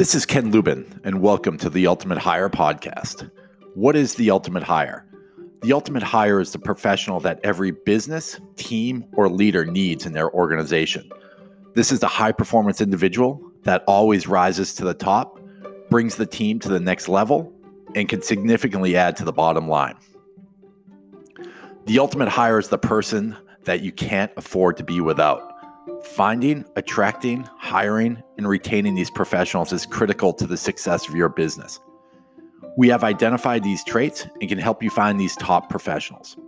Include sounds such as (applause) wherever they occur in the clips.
This is Ken Lubin, and welcome to the Ultimate Hire podcast. What is the ultimate hire? The ultimate hire is the professional that every business, team, or leader needs in their organization. This is the high performance individual that always rises to the top, brings the team to the next level, and can significantly add to the bottom line. The ultimate hire is the person that you can't afford to be without. Finding, attracting, hiring, and retaining these professionals is critical to the success of your business. We have identified these traits and can help you find these top professionals.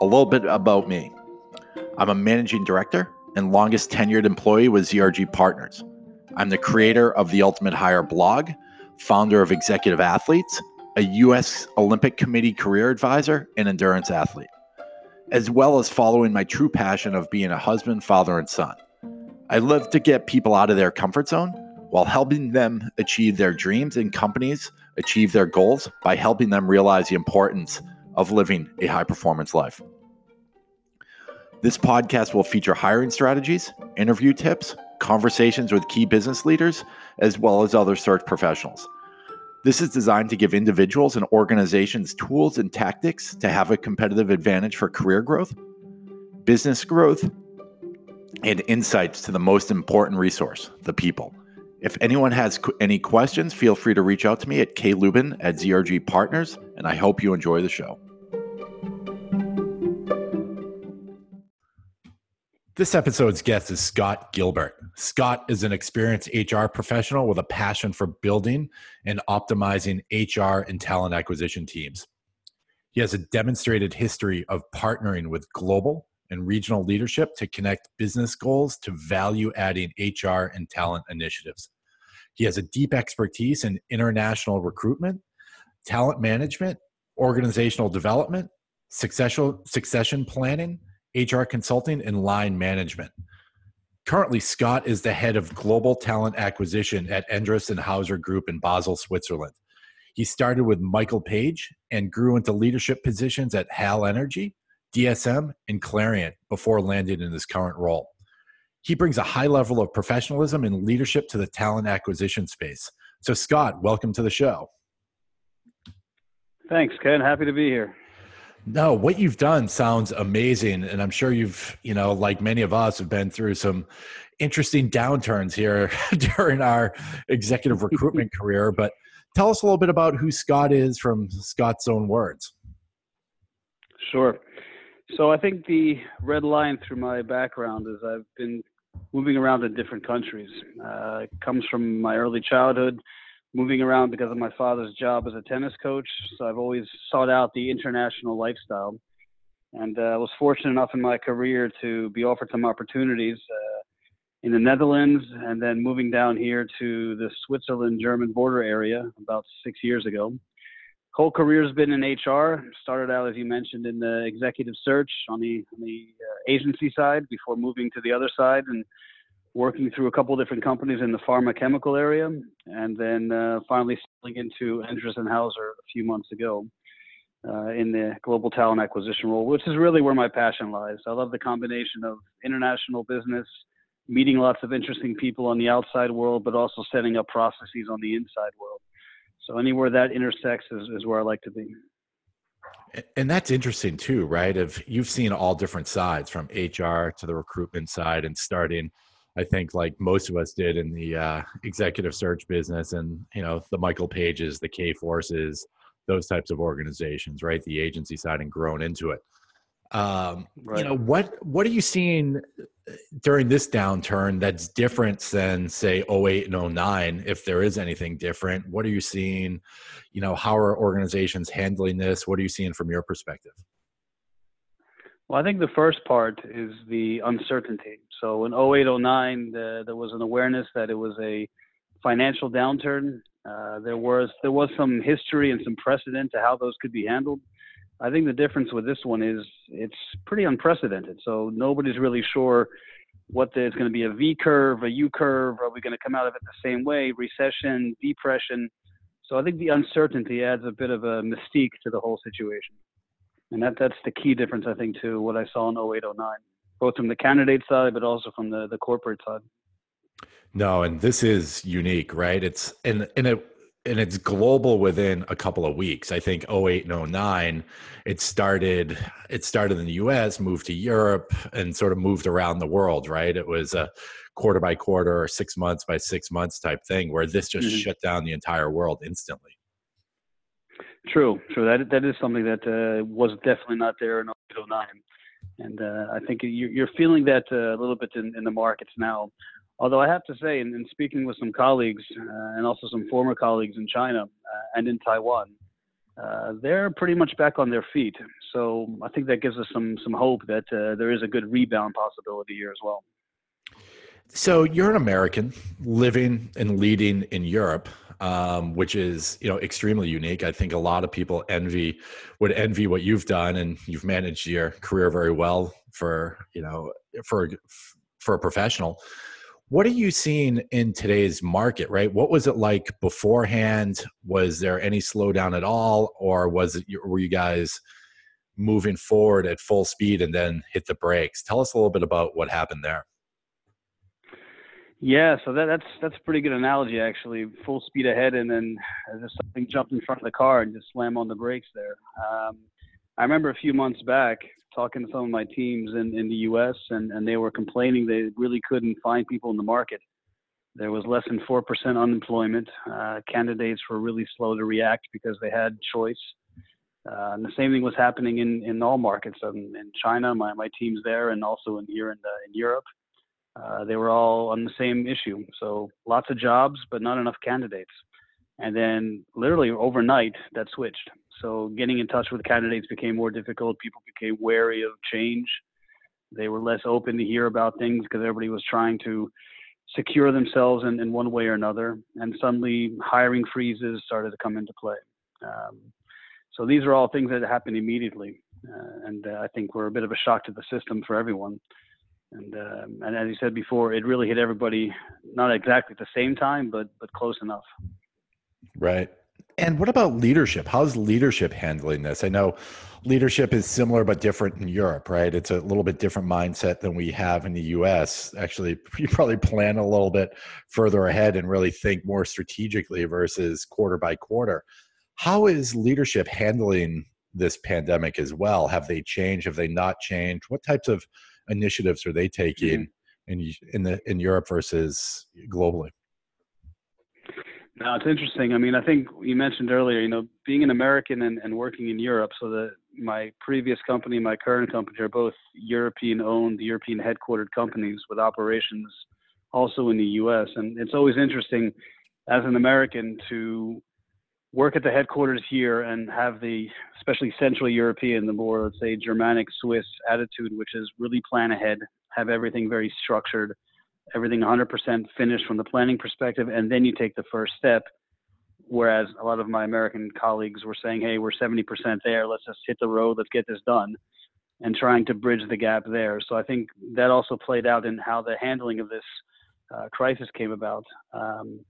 A little bit about me I'm a managing director and longest tenured employee with ZRG Partners. I'm the creator of the Ultimate Hire blog, founder of Executive Athletes, a U.S. Olympic Committee career advisor, and endurance athlete as well as following my true passion of being a husband, father, and son. I love to get people out of their comfort zone while helping them achieve their dreams and companies achieve their goals by helping them realize the importance of living a high performance life. This podcast will feature hiring strategies, interview tips, conversations with key business leaders, as well as other search professionals. This is designed to give individuals and organizations tools and tactics to have a competitive advantage for career growth, business growth, and insights to the most important resource, the people. If anyone has any questions, feel free to reach out to me at klubin at ZRG Partners, and I hope you enjoy the show. This episode's guest is Scott Gilbert. Scott is an experienced HR professional with a passion for building and optimizing HR and talent acquisition teams. He has a demonstrated history of partnering with global and regional leadership to connect business goals to value adding HR and talent initiatives. He has a deep expertise in international recruitment, talent management, organizational development, succession, succession planning, HR consulting, and line management. Currently, Scott is the head of global talent acquisition at Endress and Hauser Group in Basel, Switzerland. He started with Michael Page and grew into leadership positions at Hal Allergy, DSM, and Clariant before landing in his current role. He brings a high level of professionalism and leadership to the talent acquisition space. So, Scott, welcome to the show. Thanks, Ken. Happy to be here. No, what you've done sounds amazing. And I'm sure you've, you know, like many of us have been through some interesting downturns here (laughs) during our executive recruitment (laughs) career. But tell us a little bit about who Scott is from Scott's own words. Sure. So I think the red line through my background is I've been moving around in different countries. Uh, it comes from my early childhood moving around because of my father's job as a tennis coach. So I've always sought out the international lifestyle. And I uh, was fortunate enough in my career to be offered some opportunities uh, in the Netherlands and then moving down here to the Switzerland German border area about six years ago. Whole career has been in HR. Started out, as you mentioned, in the executive search on the, on the uh, agency side before moving to the other side and working through a couple different companies in the pharma chemical area, and then uh, finally selling into Endress and Hauser a few months ago uh, in the global talent acquisition role, which is really where my passion lies. I love the combination of international business, meeting lots of interesting people on the outside world, but also setting up processes on the inside world. So anywhere that intersects is, is where I like to be. And that's interesting too, right? If you've seen all different sides from HR to the recruitment side and starting I think like most of us did in the uh, executive search business, and you know the Michael Pages, the Kforces, those types of organizations, right? The agency side and grown into it. Um, right. You know what what are you seeing uh, during this downturn that's different than say 08 and 09 if there is anything different what are you seeing you know how are organizations handling this what are you seeing from your perspective well, I think the first part is the uncertainty. So in 08, 09, the, there was an awareness that it was a financial downturn. Uh, there was there was some history and some precedent to how those could be handled. I think the difference with this one is it's pretty unprecedented. So nobody's really sure what the, it's going to be a V curve, a U curve. Are we going to come out of it the same way? Recession, depression. So I think the uncertainty adds a bit of a mystique to the whole situation. And that, that's the key difference, I think, to what I saw in 08, 09, both from the candidate side, but also from the, the corporate side. No, and this is unique, right? It's and and it and it's global within a couple of weeks. I think 08 and 09, it started it started in the US, moved to Europe, and sort of moved around the world, right? It was a quarter by quarter or six months by six months type thing where this just mm-hmm. shut down the entire world instantly. True, true. That that is something that uh, was definitely not there in 09. And uh, I think you're feeling that uh, a little bit in, in the markets now. Although I have to say, in, in speaking with some colleagues uh, and also some former colleagues in China uh, and in Taiwan, uh, they're pretty much back on their feet. So I think that gives us some some hope that uh, there is a good rebound possibility here as well. So you're an American living and leading in Europe, um, which is you know extremely unique. I think a lot of people envy would envy what you've done, and you've managed your career very well for you know for for a professional. What are you seeing in today's market, right? What was it like beforehand? Was there any slowdown at all, or was it were you guys moving forward at full speed and then hit the brakes? Tell us a little bit about what happened there. Yeah, so that, that's that's a pretty good analogy actually. Full speed ahead, and then just something jumped in front of the car and just slam on the brakes there. Um, I remember a few months back talking to some of my teams in, in the U.S. and, and they were complaining they really couldn't find people in the market. There was less than 4% unemployment. Uh, candidates were really slow to react because they had choice. Uh, and the same thing was happening in, in all markets. Um, in China, my, my team's there, and also in here in, the, in Europe. Uh, they were all on the same issue. So lots of jobs, but not enough candidates. And then literally overnight, that switched. So getting in touch with candidates became more difficult. People became wary of change. They were less open to hear about things because everybody was trying to secure themselves in, in one way or another. And suddenly hiring freezes started to come into play. Um, so these are all things that happened immediately. Uh, and uh, I think were a bit of a shock to the system for everyone. And, um, and as you said before, it really hit everybody, not exactly at the same time, but, but close enough. Right. And what about leadership? How's leadership handling this? I know leadership is similar but different in Europe, right? It's a little bit different mindset than we have in the US. Actually, (laughs) you probably plan a little bit further ahead and really think more strategically versus quarter by quarter. How is leadership handling this pandemic as well? Have they changed? Have they not changed? What types of initiatives are they taking mm-hmm. in in the in Europe versus globally? No, it's interesting. I mean, I think you mentioned earlier, you know, being an American and, and working in Europe, so that my previous company, my current company are both European owned, European headquartered companies with operations also in the US. And it's always interesting as an American to work at the headquarters here and have the, especially Central European, the more, let's say, Germanic Swiss attitude, which is really plan ahead, have everything very structured everything 100% finished from the planning perspective, and then you take the first step. Whereas a lot of my American colleagues were saying, "Hey, we're 70% there. Let's just hit the road. Let's get this done," and trying to bridge the gap there. So I think that also played out in how the handling of this uh, crisis came about. Um,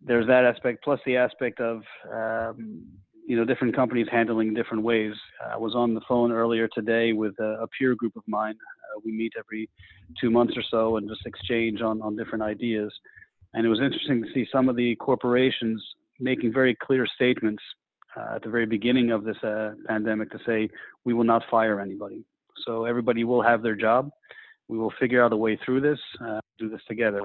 there's that aspect, plus the aspect of um, you know different companies handling different ways. I was on the phone earlier today with a, a peer group of mine uh, we meet every two months or so and just exchange on, on different ideas. And it was interesting to see some of the corporations making very clear statements uh, at the very beginning of this uh, pandemic to say, we will not fire anybody. So everybody will have their job. We will figure out a way through this, uh, do this together.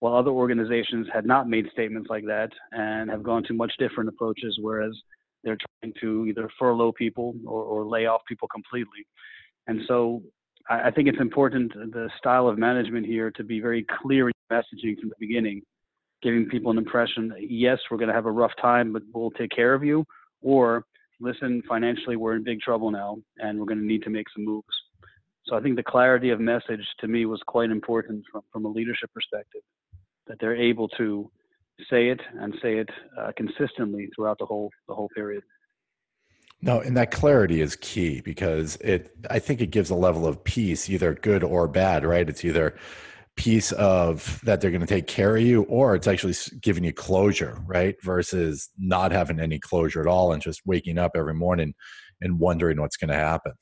While other organizations had not made statements like that and have gone to much different approaches, whereas they're trying to either furlough people or, or lay off people completely. And so I think it's important the style of management here to be very clear in messaging from the beginning, giving people an impression yes, we're going to have a rough time, but we'll take care of you, or listen, financially, we're in big trouble now and we're going to need to make some moves. So I think the clarity of message to me was quite important from, from a leadership perspective, that they're able to say it and say it uh, consistently throughout the whole the whole period. No, and that clarity is key because it I think it gives a level of peace, either good or bad, right? It's either peace of that they're going to take care of you or it's actually giving you closure, right? Versus not having any closure at all and just waking up every morning and wondering what's going to happen.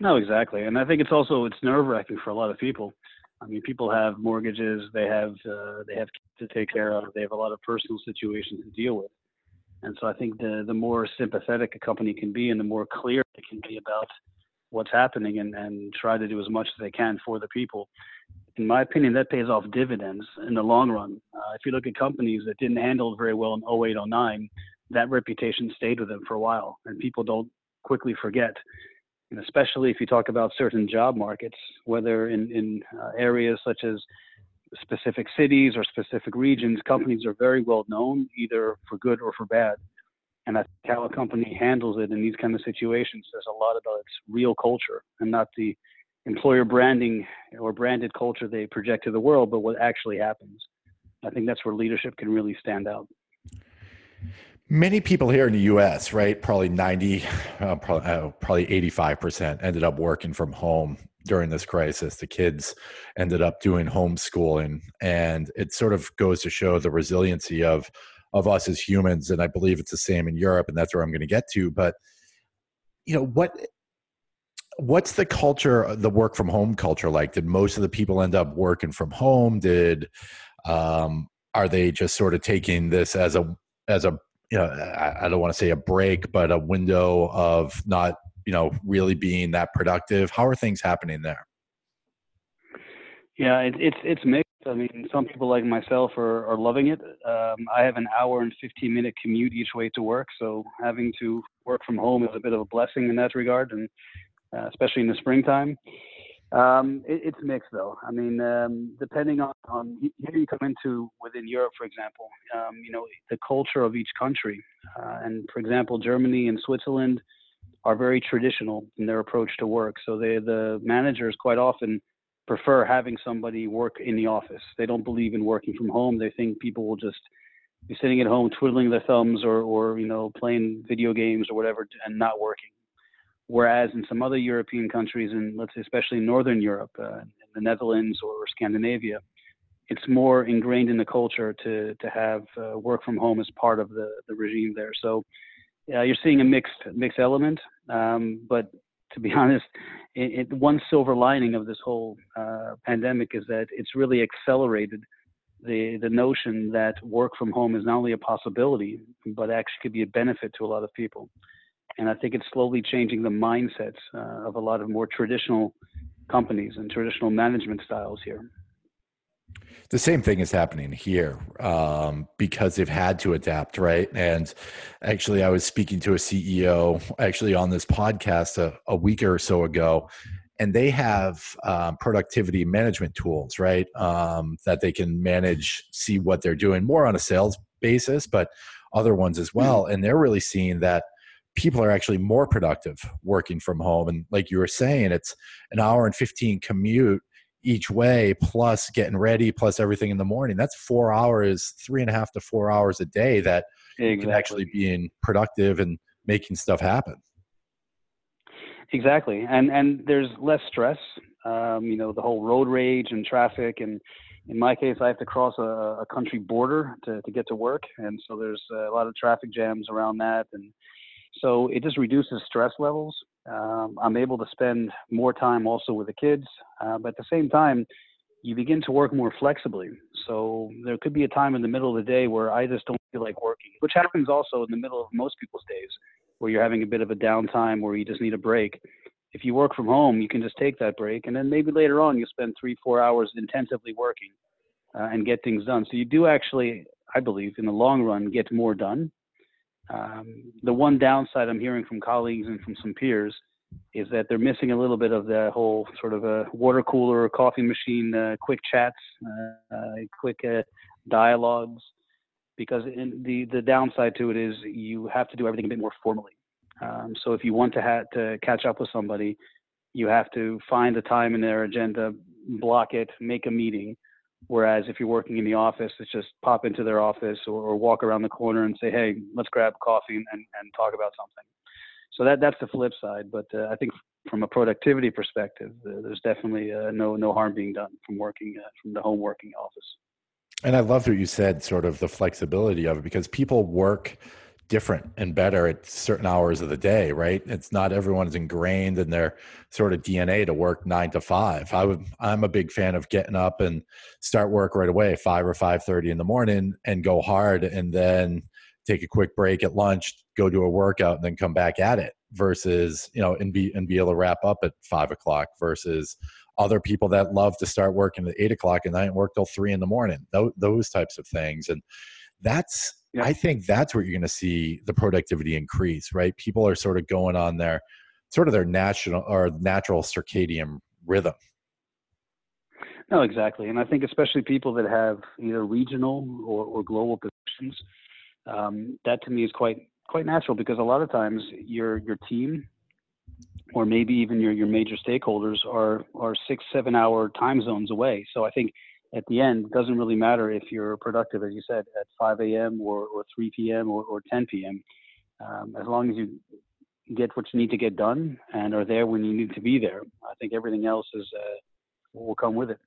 No, exactly. And I think it's also it's nerve-wracking for a lot of people. I mean, people have mortgages, they have uh, they have kids to take care of, they have a lot of personal situations to deal with, and so I think the the more sympathetic a company can be, and the more clear it can be about what's happening, and and try to do as much as they can for the people. In my opinion, that pays off dividends in the long run. Uh, if you look at companies that didn't handle it very well in 08, 09, that reputation stayed with them for a while, and people don't quickly forget and especially if you talk about certain job markets, whether in, in uh, areas such as specific cities or specific regions, companies are very well known, either for good or for bad. And I think how a company handles it in these kind of situations says a lot about its real culture and not the employer branding or branded culture they project to the world, but what actually happens. I think that's where leadership can really stand out. Many people here in the U.S., right? Probably ninety, uh, probably, uh, probably eighty-five percent ended up working from home during this crisis. The kids ended up doing homeschooling, and it sort of goes to show the resiliency of of us as humans. And I believe it's the same in Europe, and that's where I'm going to get to. But you know what? What's the culture, the work from home culture like? Did most of the people end up working from home? Did um, are they just sort of taking this as a as a you know, I, I don't want to say a break, but a window of not, you know, really being that productive. How are things happening there? Yeah, it, it's it's mixed. I mean, some people like myself are, are loving it. Um, I have an hour and 15 minute commute each way to work, so having to work from home is a bit of a blessing in that regard, and uh, especially in the springtime. Um, it, it's mixed though. I mean, um, depending on, on here you come into within Europe, for example, um, you know, the culture of each country. Uh, and for example, Germany and Switzerland are very traditional in their approach to work. So they, the managers quite often prefer having somebody work in the office. They don't believe in working from home. They think people will just be sitting at home twiddling their thumbs or, or you know, playing video games or whatever and not working. Whereas in some other European countries, and let's say especially Northern Europe, uh, the Netherlands or Scandinavia, it's more ingrained in the culture to to have uh, work from home as part of the the regime there. So yeah, you're seeing a mixed mixed element. Um, but to be (laughs) honest, it, it, one silver lining of this whole uh, pandemic is that it's really accelerated the the notion that work from home is not only a possibility, but actually could be a benefit to a lot of people and I think it's slowly changing the mindsets uh, of a lot of more traditional companies and traditional management styles here. The same thing is happening here um, because they've had to adapt, right? And actually, I was speaking to a CEO actually on this podcast a, a week or so ago, and they have um, productivity management tools, right? Um, that they can manage, see what they're doing more on a sales basis, but other ones as well. And they're really seeing that people are actually more productive working from home. And like you were saying, it's an hour and 15 commute each way, plus getting ready, plus everything in the morning. That's four hours, three and a half to four hours a day that exactly. you can actually being productive and making stuff happen. Exactly. And, and there's less stress. Um, you know, the whole road rage and traffic and, in my case, I have to cross a, a country border to, to get to work, and so there's a lot of traffic jams around that, and so it just reduces stress levels. Um, I'm able to spend more time also with the kids, uh, but at the same time, you begin to work more flexibly. So there could be a time in the middle of the day where I just don't feel like working, which happens also in the middle of most people's days, where you're having a bit of a downtime where you just need a break. If you work from home, you can just take that break, and then maybe later on you spend three, four hours intensively working uh, and get things done. So you do actually, I believe, in the long run, get more done um, the one downside I'm hearing from colleagues and from some peers is that they're missing a little bit of the whole sort of a water cooler, coffee machine, uh, quick chats, uh, uh, quick uh, dialogues, because the the downside to it is you have to do everything a bit more formally. Um, so if you want to to catch up with somebody, you have to find a time in their agenda, block it, make a meeting, Whereas if you're working in the office, it's just pop into their office or, or walk around the corner and say, hey, let's grab coffee and, and, talk about something. So that that's the flip side. But uh, I think from a productivity perspective, uh, there's definitely uh, no no harm being done from working uh, from the home working office. And I love what you said, sort of the flexibility of it, because people work different and better at certain hours of the day, right? It's not everyone's ingrained in their sort of DNA to work nine to five. I would, I'm a big fan of getting up and start work right away, five or five thirty in the morning, and go hard, and then take a quick break at lunch, go do a workout, and then come back at it. Versus, you know, and be and be able to wrap up at five o'clock. Versus other people that love to start working at eight o'clock at night and work till three in the morning. Those, those types of things, and that's yeah. I think that's where you're going to see the productivity increase, right? People are sort of going on their sort of their national or natural circadian rhythm. No, exactly, and I think especially people that have either regional or, or global positions, um, that to me is quite quite natural because a lot of times your your team or maybe even your your major stakeholders are are six seven hour time zones away. So I think at the end, it doesn't really matter if you're productive, as you said, at 5 a.m. or, or 3 p.m. or, or 10 p.m. Um, as long as you get what you need to get done and are there when you need to be there, I think everything else is uh, will come with it.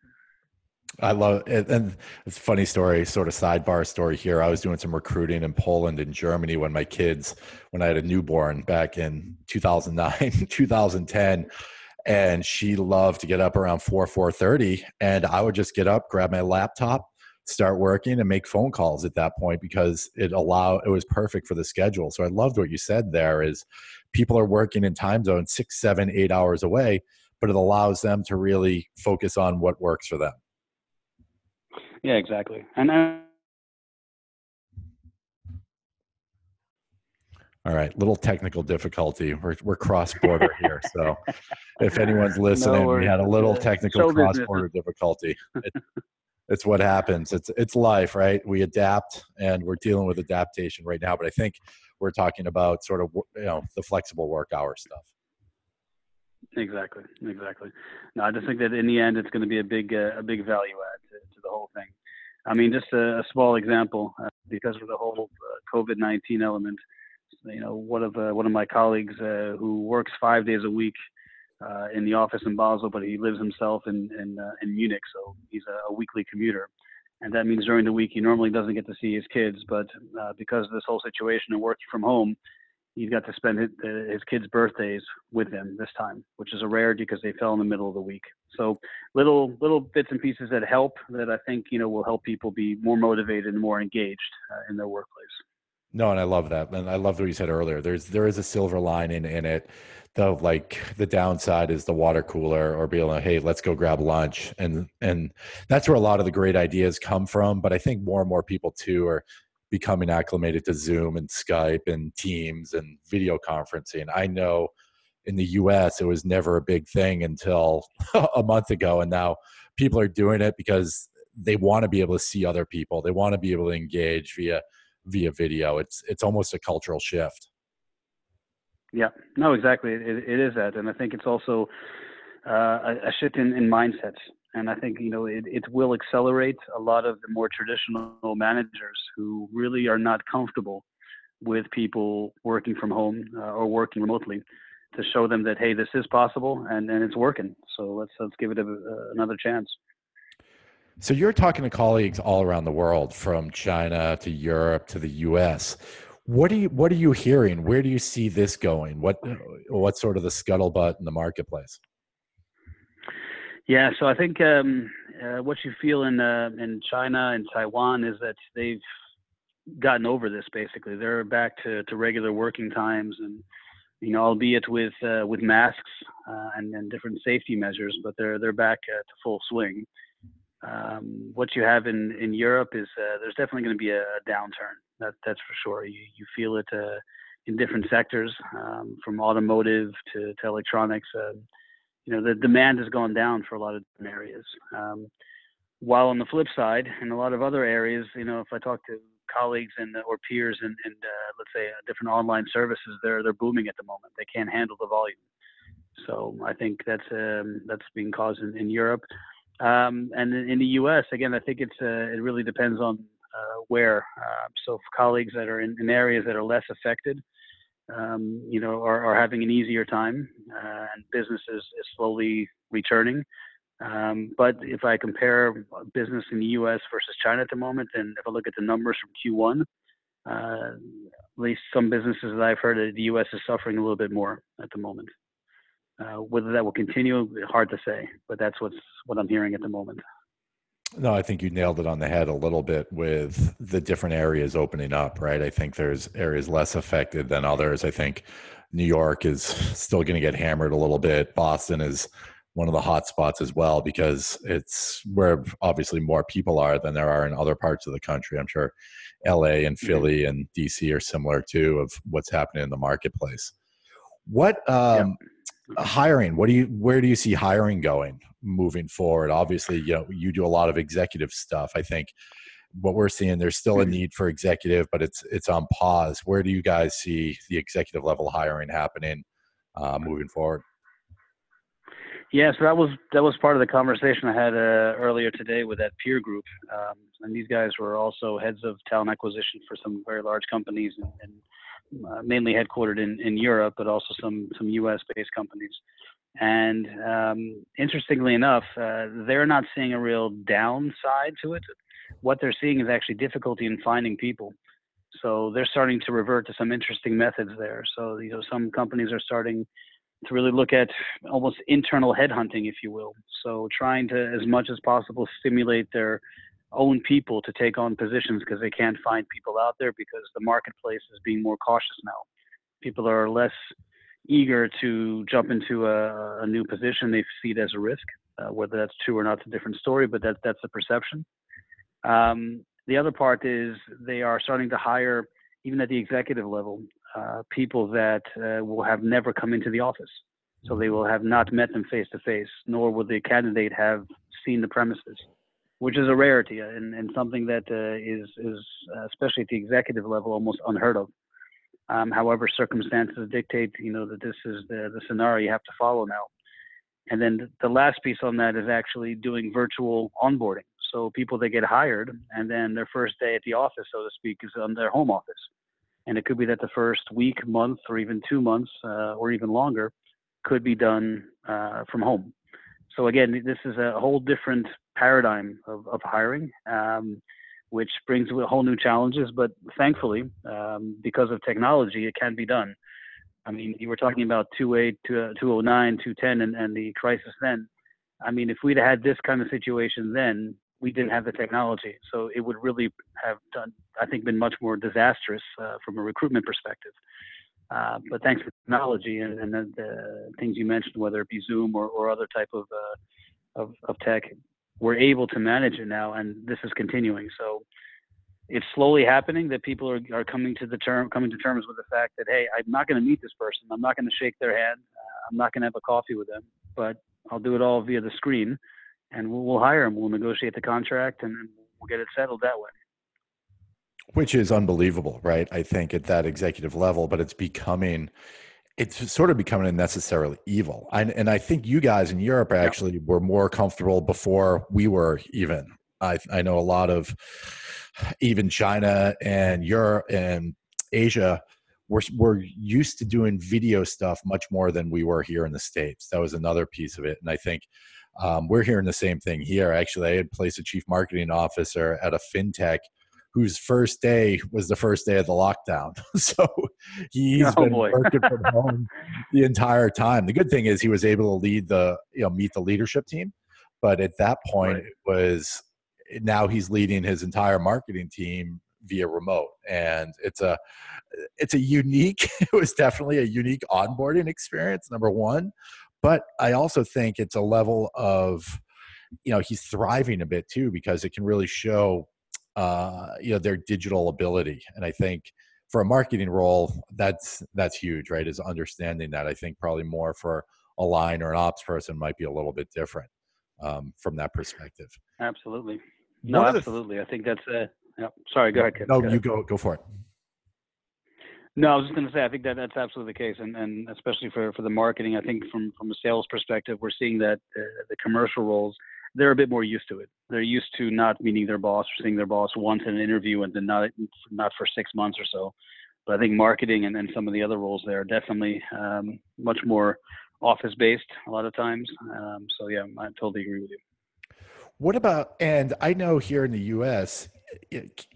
I love it. And it's a funny story, sort of sidebar story here. I was doing some recruiting in Poland and Germany when my kids, when I had a newborn back in 2009, (laughs) 2010 and she loved to get up around 4 4.30 and i would just get up grab my laptop start working and make phone calls at that point because it allow it was perfect for the schedule. So i loved what you said there is people are working in time zones six seven eight hours away but it allows them to really focus on what works for them. Yeah exactly. And then All right, little technical difficulty. We're we're cross border here, so if anyone's (laughs) listening, no we had a little technical cross border difficulty. It, it's what happens. It's it's life, right? We adapt, and we're dealing with adaptation right now. But I think we're talking about sort of you know the flexible work hour stuff. Exactly, exactly. No, I just think that in the end, it's going to be a big uh, a big value add to, to, the whole thing. I mean, just a, a small example uh, because of the whole uh, COVID nineteen element you know, one of uh, one of my colleagues uh, who works five days a week uh, in the office in Basel, but he lives himself in in, uh, in Munich, so he's a, a, weekly commuter, and that means during the week he normally doesn't get to see his kids, but uh, because of this whole situation and working from home, he's got to spend his, uh, his kids' birthdays with them this time, which is a rarity because they fell in the middle of the week. So little little bits and pieces that help that I think you know will help people be more motivated and more engaged in their workplace. No, and I love that, and I love what you said earlier. There's there is a silver lining in it. The like the downside is the water cooler or being like, hey, let's go grab lunch, and and that's where a lot of the great ideas come from. But I think more and more people too are becoming acclimated to Zoom and Skype and Teams and video conferencing. I know in the US it was never a big thing until (laughs) a month ago, and now people are doing it because they want to be able to see other people. They want to be able to engage via via video. It's it's almost a cultural shift. Yeah, no, exactly. It, it is that, and I think it's also uh, a, shift in, in mindsets. And I think you know it, it will accelerate a lot of the more traditional managers who really are not comfortable with people working from home uh, or working remotely to show them that hey, this is possible and, and it's working. So let's let's give it a, uh, another chance. So you're talking to colleagues all around the world, from China to Europe to the U.S. What are you What are you hearing? Where do you see this going? What What's sort of the scuttlebutt in the marketplace? Yeah, so I think um, uh, what you feel in uh, in China and Taiwan is that they've gotten over this. Basically, they're back to, to regular working times, and you know, albeit with uh, with masks uh, and, and different safety measures, but they're they're back uh, to full swing. Um, what you have in, in Europe is uh, there's definitely going to be a, downturn. That, that's for sure. You, you feel it uh, in different sectors, um, from automotive to, to electronics. Uh, you know, the demand has gone down for a lot of different areas. Um, while on the flip side, in a lot of other areas, you know, if I talk to colleagues and or peers and, in uh, let's say different online services, they're they're booming at the moment. They can't handle the volume. So I think that's um, that's being caused in, in Europe. Um, and in, in, the U.S., again, I think it's uh, it really depends on uh, where. Uh, so, colleagues that are in, in, areas that are less affected, um, you know, are, are, having an easier time, uh, and business is, is slowly returning. Um, but if I compare business in the U.S. versus China at the moment, and if I look at the numbers from Q1, uh, least some businesses that I've heard, the U.S. is suffering a little bit more at the moment. Uh, whether that will continue, hard to say, but that's what's what I'm hearing at the moment. No, I think you nailed it on the head a little bit with the different areas opening up, right? I think there's areas less affected than others. I think New York is still going to get hammered a little bit. Boston is one of the hot spots as well because it's where obviously more people are than there are in other parts of the country. I'm sure LA and mm-hmm. Philly and DC are similar too of what's happening in the marketplace. What um, hiring? What do you? Where do you see hiring going? moving forward. Obviously, you know, you do a lot of executive stuff. I think what we're seeing there's still a mm-hmm. need for executive, but it's it's on pause. Where do you guys see the executive level hiring happening uh, moving forward? Yeah, so that was that was part of the conversation I had uh, earlier today with that peer group, um, and these guys were also heads of talent acquisition for some very large companies, and, and uh, mainly headquartered in, in Europe, but also some some U.S. based companies. And um, interestingly enough, uh, they're not seeing a real downside to it. What they're seeing is actually difficulty in finding people. So they're starting to revert to some interesting methods there. So you know, some companies are starting to really look at almost internal headhunting, if you will. So trying to, as much as possible, stimulate their own people to take on positions because they can't find people out there because the marketplace is being more cautious now. People are less eager to jump into a, a new position, they see it as a risk. Uh, whether that's true or not, it's a different story, but that, that's the perception. Um, the other part is they are starting to hire, even at the executive level, uh, people that uh, will have never come into the office. So they will have not met them face to face, nor will the candidate have seen the premises, which is a rarity and, and something that uh, is, is uh, especially at the executive level, almost unheard of. Um, however, circumstances dictate, you know, that this is the, the scenario you have to follow now. And then the last piece on that is actually doing virtual onboarding. So people that get hired and then their first day at the office, so to speak, is on their home office. And it could be that the first week, month, or even two months, uh, or even longer, could be done uh, from home. So again, this is a whole different paradigm of, of hiring. Um, which brings a whole new challenges. But thankfully, um, because of technology, it can be done. I mean, you were talking about 28, 209, 210, and, and the crisis then. I mean, if we'd had this kind of situation then, we didn't have the technology. So it would really have done, I think, been much more disastrous uh, from a recruitment perspective. Uh, but thanks to technology and, and the, the, things you mentioned, whether it be Zoom or, or other type of, uh, of, of tech, we're able to manage it now, and this is continuing. So it's slowly happening that people are, are coming to the term coming to terms with the fact that hey, I'm not going to meet this person. I'm not going to shake their hand. Uh, I'm not going to have a coffee with them, but I'll do it all via the screen, and we'll, we'll hire them. We'll negotiate the contract, and we'll get it settled that way. Which is unbelievable, right? I think at that executive level, but it's becoming it's sort of becoming a necessarily evil. I, and I think you guys in Europe actually were more comfortable before we were even. I, I know a lot of even China and Europe and Asia we're, we're used to doing video stuff much more than we were here in the States. That was another piece of it. And I think um, we're hearing the same thing here. Actually, I had placed a chief marketing officer at a fintech – whose first day was the first day of the lockdown. (laughs) so he's oh, been boy. working from (laughs) home the entire time. The good thing is he was able to lead the, you know, meet the leadership team. But at that point, right. it was now he's leading his entire marketing team via remote and it's a it's a unique (laughs) it was definitely a unique onboarding experience number one but i also think it's a level of you know he's thriving a bit too because it can really show uh, you know their digital ability and i think for a marketing role that's that's huge right is understanding that. I think probably more for a line or an ops person might be a little bit different um, from that perspective. Absolutely. No absolutely th- i think that's uh yeah. sorry go ahead no go you go go for it. No, I was just going to say, I think that that's absolutely the case, and, and especially for, for the marketing, I think from from a sales perspective, we're seeing that uh, the commercial roles they're a bit more used to it. They're used to not meeting their boss or seeing their boss once in an interview and then not not for six months or so. But I think marketing and, and some of the other roles there are definitely um, much more office based a lot of times. Um, so yeah, I totally agree with you. What about and I know here in the U.S. It,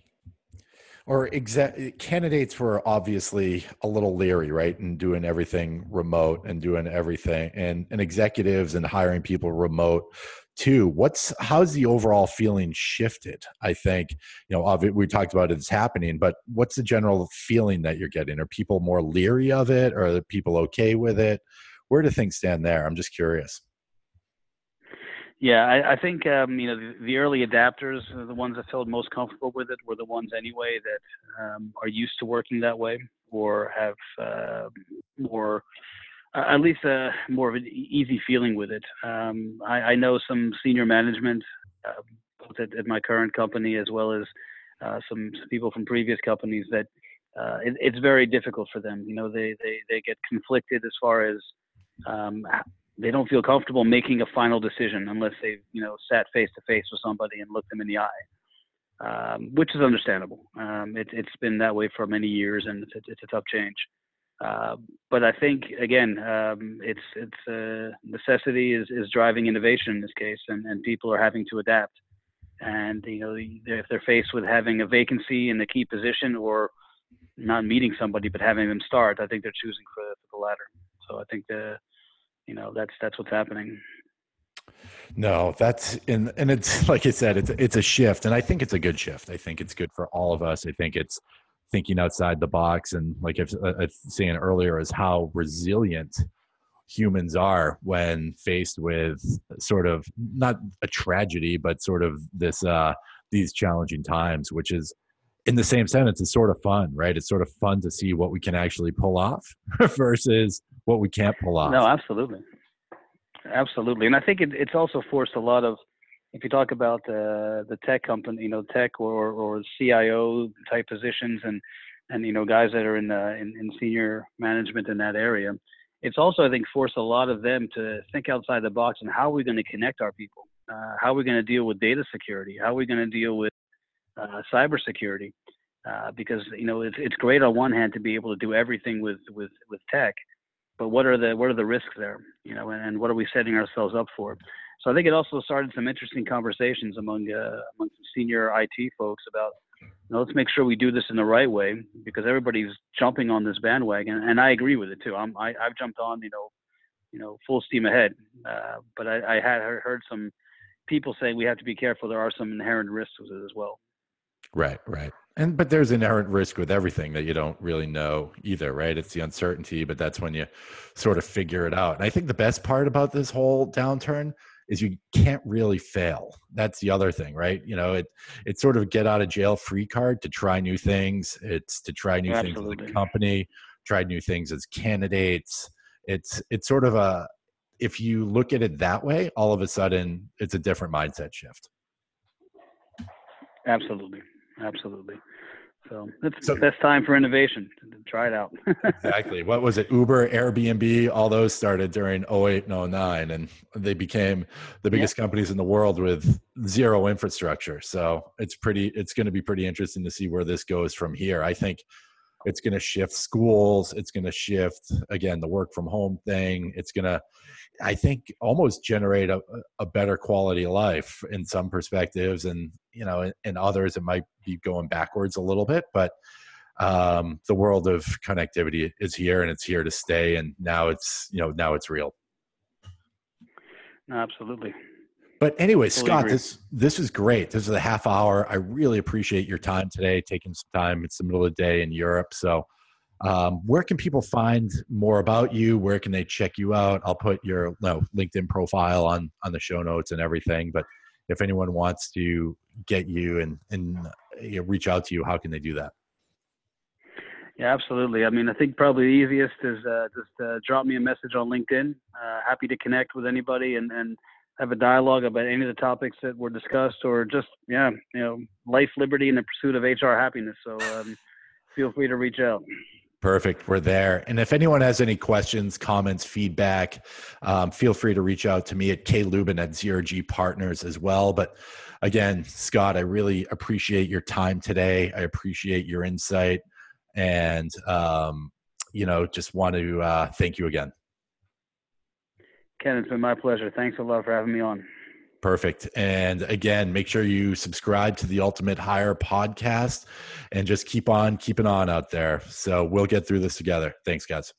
or exa- candidates were obviously a little leery, right, and doing everything remote and doing everything, and and executives and hiring people remote too. What's how's the overall feeling shifted? I think you know we talked about it's happening, but what's the general feeling that you're getting? Are people more leery of it, or are people okay with it? Where do things stand there? I'm just curious. Yeah, I, I think um, you know the, the, early adapters, the ones that felt most comfortable with it, were the ones anyway that um, are used to working that way or have uh, more, uh, at least a more of an easy feeling with it. Um, I, I, know some senior management, uh, both at, at, my current company as well as uh, some, some, people from previous companies that uh, it, it's very difficult for them. You know, they they they get conflicted as far as um, they don't feel comfortable making a final decision unless they've you know sat face to face with somebody and looked them in the eye, um, which is understandable. Um, it, has been that way for many years, and it's, it's a tough change. Uh, but I think again, um, it's it's uh, necessity is, is driving innovation in this case, and, and people are having to adapt. And you know, if they're faced with having a vacancy in the key position or not meeting somebody but having them start, I think they're choosing for, for the latter. So I think the you know that's that's what's happening no that's and and it's (laughs) like i said it's it's a shift and i think it's a good shift i think it's good for all of us i think it's thinking outside the box and like i've, uh, I've saying earlier is how resilient humans are when faced with sort of not a tragedy but sort of this uh these challenging times which is in the same sentence it's sort of fun right? It's sort of fun to see what we can actually pull off (laughs) versus what we can't pull off. no absolutely. Absolutely. And i think it, it's also forced a lot of if you talk about uh, the tech company you know tech or or cio type positions and and you know guys that are in, the, in in senior management in that area it's also i think forced a lot of them to think outside the box and how are we going to connect our people uh, how are we going to deal with data security how are we going to deal with uh, cybersecurity, uh, because you know it's it's great on one hand to be able to do everything with with with tech, but what are the what are the risks there? You know, and, and what are we setting ourselves up for? So I think it also started some interesting conversations among uh, among some senior IT folks about you know, let's make sure we do this in the right way because everybody's jumping on this bandwagon, and I agree with it too. I'm I, I've jumped on you know you know full steam ahead, uh, but I, I had heard some people saying we have to be careful. There are some inherent risks with it as well. Right, right. And but there's inherent risk with everything that you don't really know either, right? It's the uncertainty, but that's when you sort of figure it out. And I think the best part about this whole downturn is you can't really fail. That's the other thing, right? You know, it it's sort of get out of jail free card to try new things. It's to try new Absolutely. things as a company, try new things as candidates. It's it's sort of a if you look at it that way, all of a sudden it's a different mindset shift. Absolutely absolutely. So it's so, best time for innovation. Try it out. (laughs) exactly. What was it? Uber, Airbnb, all those started during 08 and 09, and they became the biggest yeah. companies in the world with zero infrastructure. So it's pretty. It's going to be pretty interesting to see where this goes from here. I think it's going to shift schools. It's going to shift again the work from home thing. It's going to I think almost generate a, a better quality of life in some perspectives, and you know, in others it might be going backwards a little bit. But um, the world of connectivity is here, and it's here to stay. And now it's you know now it's real. Absolutely. But anyway, totally Scott, agree. this this is great. This is a half hour. I really appreciate your time today, taking some time. It's the middle of the day in Europe, so um, where can people find more about you? Where can they check you out? I'll put your no, LinkedIn profile on on the show notes and everything. But if anyone wants to get you and and you know, reach out to you, how can they do that? Yeah, absolutely. I mean, I think probably the easiest is uh, just uh, drop me a message on LinkedIn. Uh, happy to connect with anybody and, and have a dialogue about any of the topics that were discussed, or just yeah, you know, life, liberty, and the pursuit of HR happiness. So um, feel free to reach out. Perfect. We're there. And if anyone has any questions, comments, feedback, um, feel free to reach out to me at klubin at ZRG Partners as well. But again, Scott, I really appreciate your time today. I appreciate your insight. And, um, you know, just want to uh, thank you again. Ken, it's been my pleasure. Thanks a lot for having me on. Perfect. And again, make sure you subscribe to the Ultimate Hire podcast and just keep on keeping on out there. So we'll get through this together. Thanks, guys.